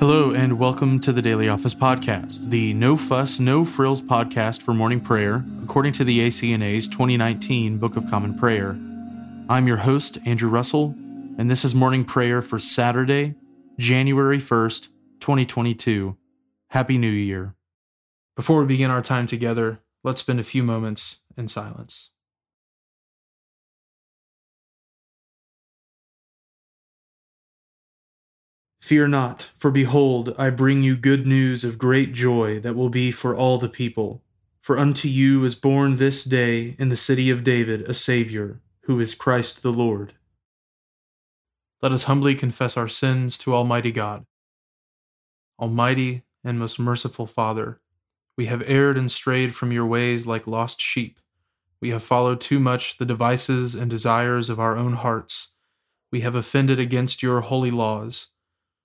Hello, and welcome to the Daily Office Podcast, the no fuss, no frills podcast for morning prayer, according to the ACNA's 2019 Book of Common Prayer. I'm your host, Andrew Russell, and this is morning prayer for Saturday, January 1st, 2022. Happy New Year. Before we begin our time together, let's spend a few moments in silence. Fear not, for behold, I bring you good news of great joy that will be for all the people. For unto you is born this day in the city of David a Saviour, who is Christ the Lord. Let us humbly confess our sins to Almighty God. Almighty and most merciful Father, we have erred and strayed from your ways like lost sheep. We have followed too much the devices and desires of our own hearts. We have offended against your holy laws.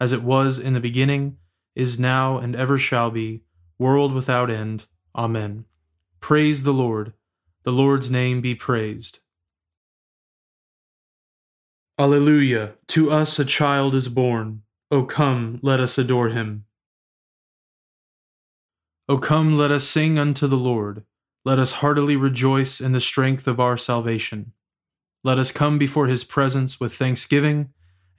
as it was in the beginning, is now, and ever shall be, world without end. Amen. Praise the Lord. The Lord's name be praised. Alleluia. To us a child is born. O come, let us adore him. O come, let us sing unto the Lord. Let us heartily rejoice in the strength of our salvation. Let us come before his presence with thanksgiving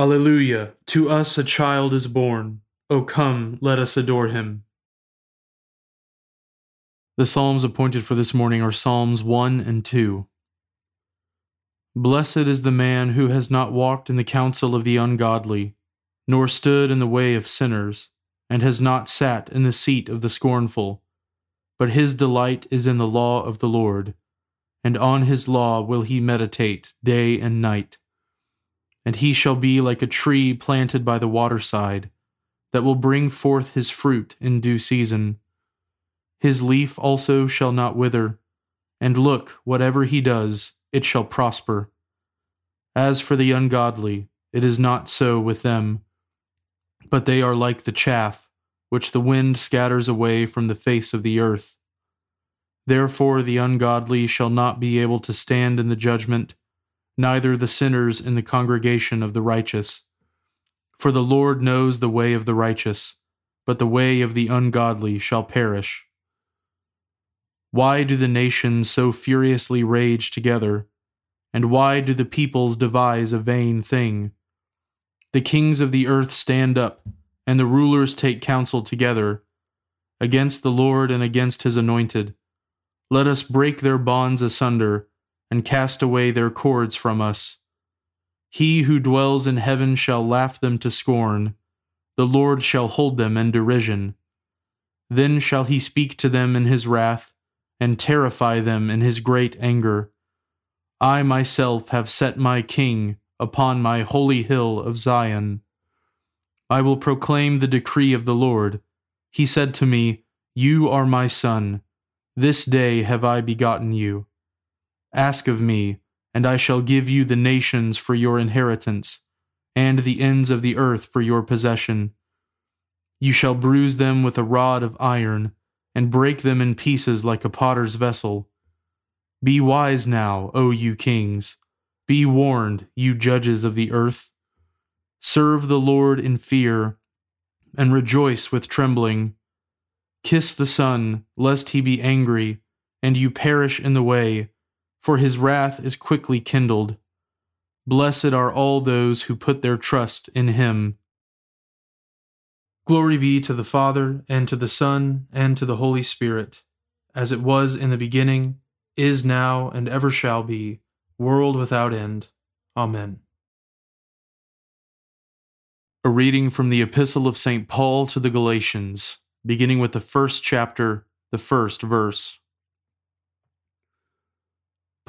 Alleluia! To us a child is born. O come, let us adore him. The Psalms appointed for this morning are Psalms 1 and 2. Blessed is the man who has not walked in the counsel of the ungodly, nor stood in the way of sinners, and has not sat in the seat of the scornful. But his delight is in the law of the Lord, and on his law will he meditate day and night and he shall be like a tree planted by the waterside, that will bring forth his fruit in due season. His leaf also shall not wither, and look, whatever he does, it shall prosper. As for the ungodly, it is not so with them, but they are like the chaff which the wind scatters away from the face of the earth. Therefore the ungodly shall not be able to stand in the judgment neither the sinners in the congregation of the righteous. For the Lord knows the way of the righteous, but the way of the ungodly shall perish. Why do the nations so furiously rage together? And why do the peoples devise a vain thing? The kings of the earth stand up, and the rulers take counsel together, against the Lord and against his anointed. Let us break their bonds asunder and cast away their cords from us. He who dwells in heaven shall laugh them to scorn, the Lord shall hold them in derision. Then shall he speak to them in his wrath, and terrify them in his great anger. I myself have set my king upon my holy hill of Zion. I will proclaim the decree of the Lord. He said to me, You are my son. This day have I begotten you. Ask of me, and I shall give you the nations for your inheritance, and the ends of the earth for your possession. You shall bruise them with a rod of iron, and break them in pieces like a potter's vessel. Be wise now, O you kings. Be warned, you judges of the earth. Serve the Lord in fear, and rejoice with trembling. Kiss the Son, lest he be angry, and you perish in the way, for his wrath is quickly kindled. Blessed are all those who put their trust in him. Glory be to the Father, and to the Son, and to the Holy Spirit, as it was in the beginning, is now, and ever shall be, world without end. Amen. A reading from the Epistle of St. Paul to the Galatians, beginning with the first chapter, the first verse.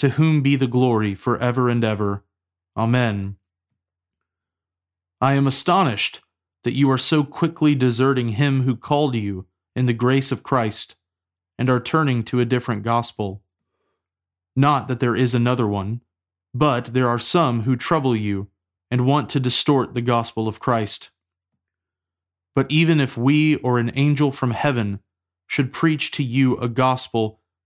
to whom be the glory for ever and ever. Amen. I am astonished that you are so quickly deserting him who called you in the grace of Christ and are turning to a different gospel. Not that there is another one, but there are some who trouble you and want to distort the gospel of Christ. But even if we or an angel from heaven should preach to you a gospel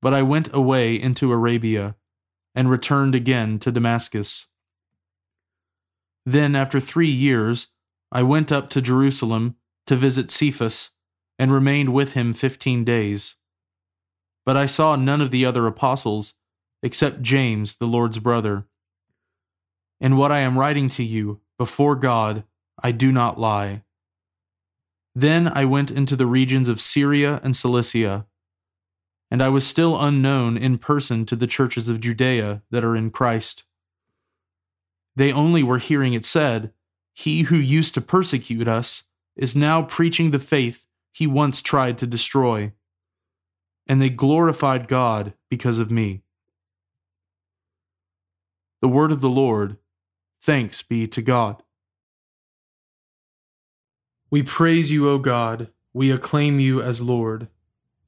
but I went away into Arabia, and returned again to Damascus. Then, after three years, I went up to Jerusalem to visit Cephas and remained with him fifteen days. But I saw none of the other apostles, except James, the Lord's brother. In what I am writing to you, before God, I do not lie. Then I went into the regions of Syria and Cilicia, and I was still unknown in person to the churches of Judea that are in Christ. They only were hearing it said, He who used to persecute us is now preaching the faith he once tried to destroy, and they glorified God because of me. The word of the Lord, thanks be to God. We praise you, O God, we acclaim you as Lord.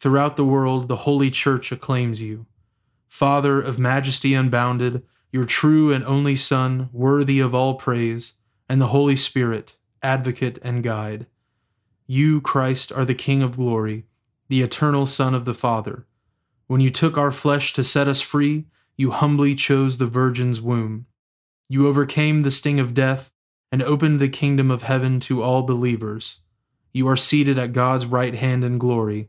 Throughout the world, the holy church acclaims you. Father of majesty unbounded, your true and only Son, worthy of all praise, and the Holy Spirit, advocate and guide. You, Christ, are the King of glory, the eternal Son of the Father. When you took our flesh to set us free, you humbly chose the Virgin's womb. You overcame the sting of death and opened the kingdom of heaven to all believers. You are seated at God's right hand in glory.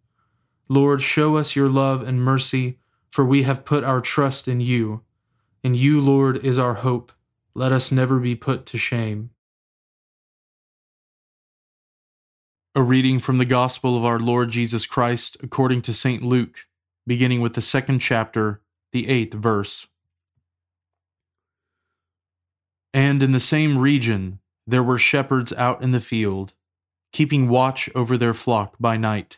Lord, show us your love and mercy, for we have put our trust in you. In you, Lord, is our hope. Let us never be put to shame. A reading from the Gospel of our Lord Jesus Christ according to St. Luke, beginning with the second chapter, the eighth verse. And in the same region there were shepherds out in the field, keeping watch over their flock by night.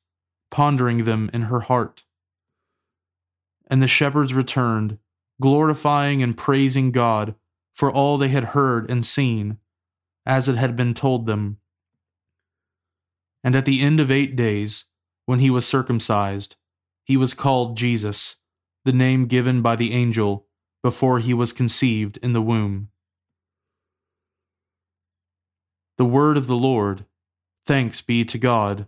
pondering them in her heart. And the shepherds returned, glorifying and praising God for all they had heard and seen, as it had been told them. And at the end of eight days, when he was circumcised, he was called Jesus, the name given by the angel before he was conceived in the womb. The word of the Lord. Thanks be to God.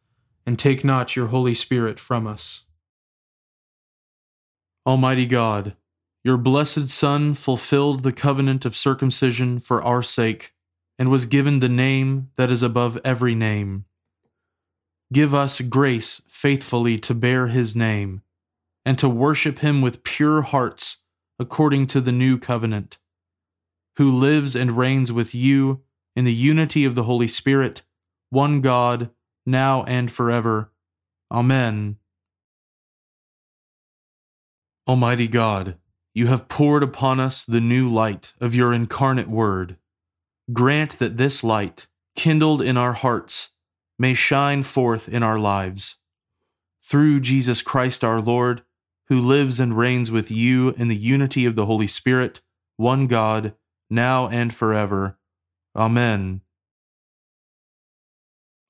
and take not your Holy Spirit from us. Almighty God, your blessed Son fulfilled the covenant of circumcision for our sake, and was given the name that is above every name. Give us grace faithfully to bear his name, and to worship him with pure hearts according to the new covenant, who lives and reigns with you in the unity of the Holy Spirit, one God, now and forever. Amen. Almighty God, you have poured upon us the new light of your incarnate Word. Grant that this light, kindled in our hearts, may shine forth in our lives. Through Jesus Christ our Lord, who lives and reigns with you in the unity of the Holy Spirit, one God, now and forever. Amen.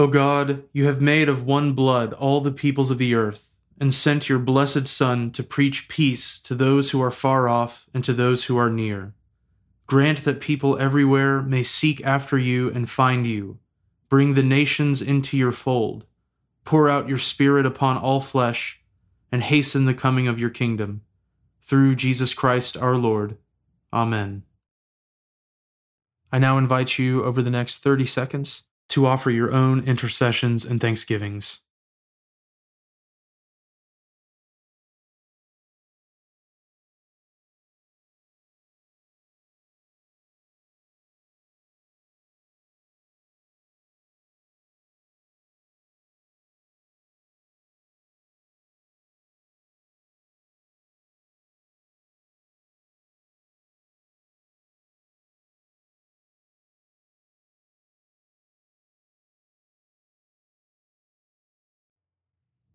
O God, you have made of one blood all the peoples of the earth and sent your blessed Son to preach peace to those who are far off and to those who are near. Grant that people everywhere may seek after you and find you. Bring the nations into your fold. Pour out your Spirit upon all flesh, and hasten the coming of your kingdom. Through Jesus Christ our Lord. Amen. I now invite you over the next 30 seconds to offer your own intercessions and thanksgivings.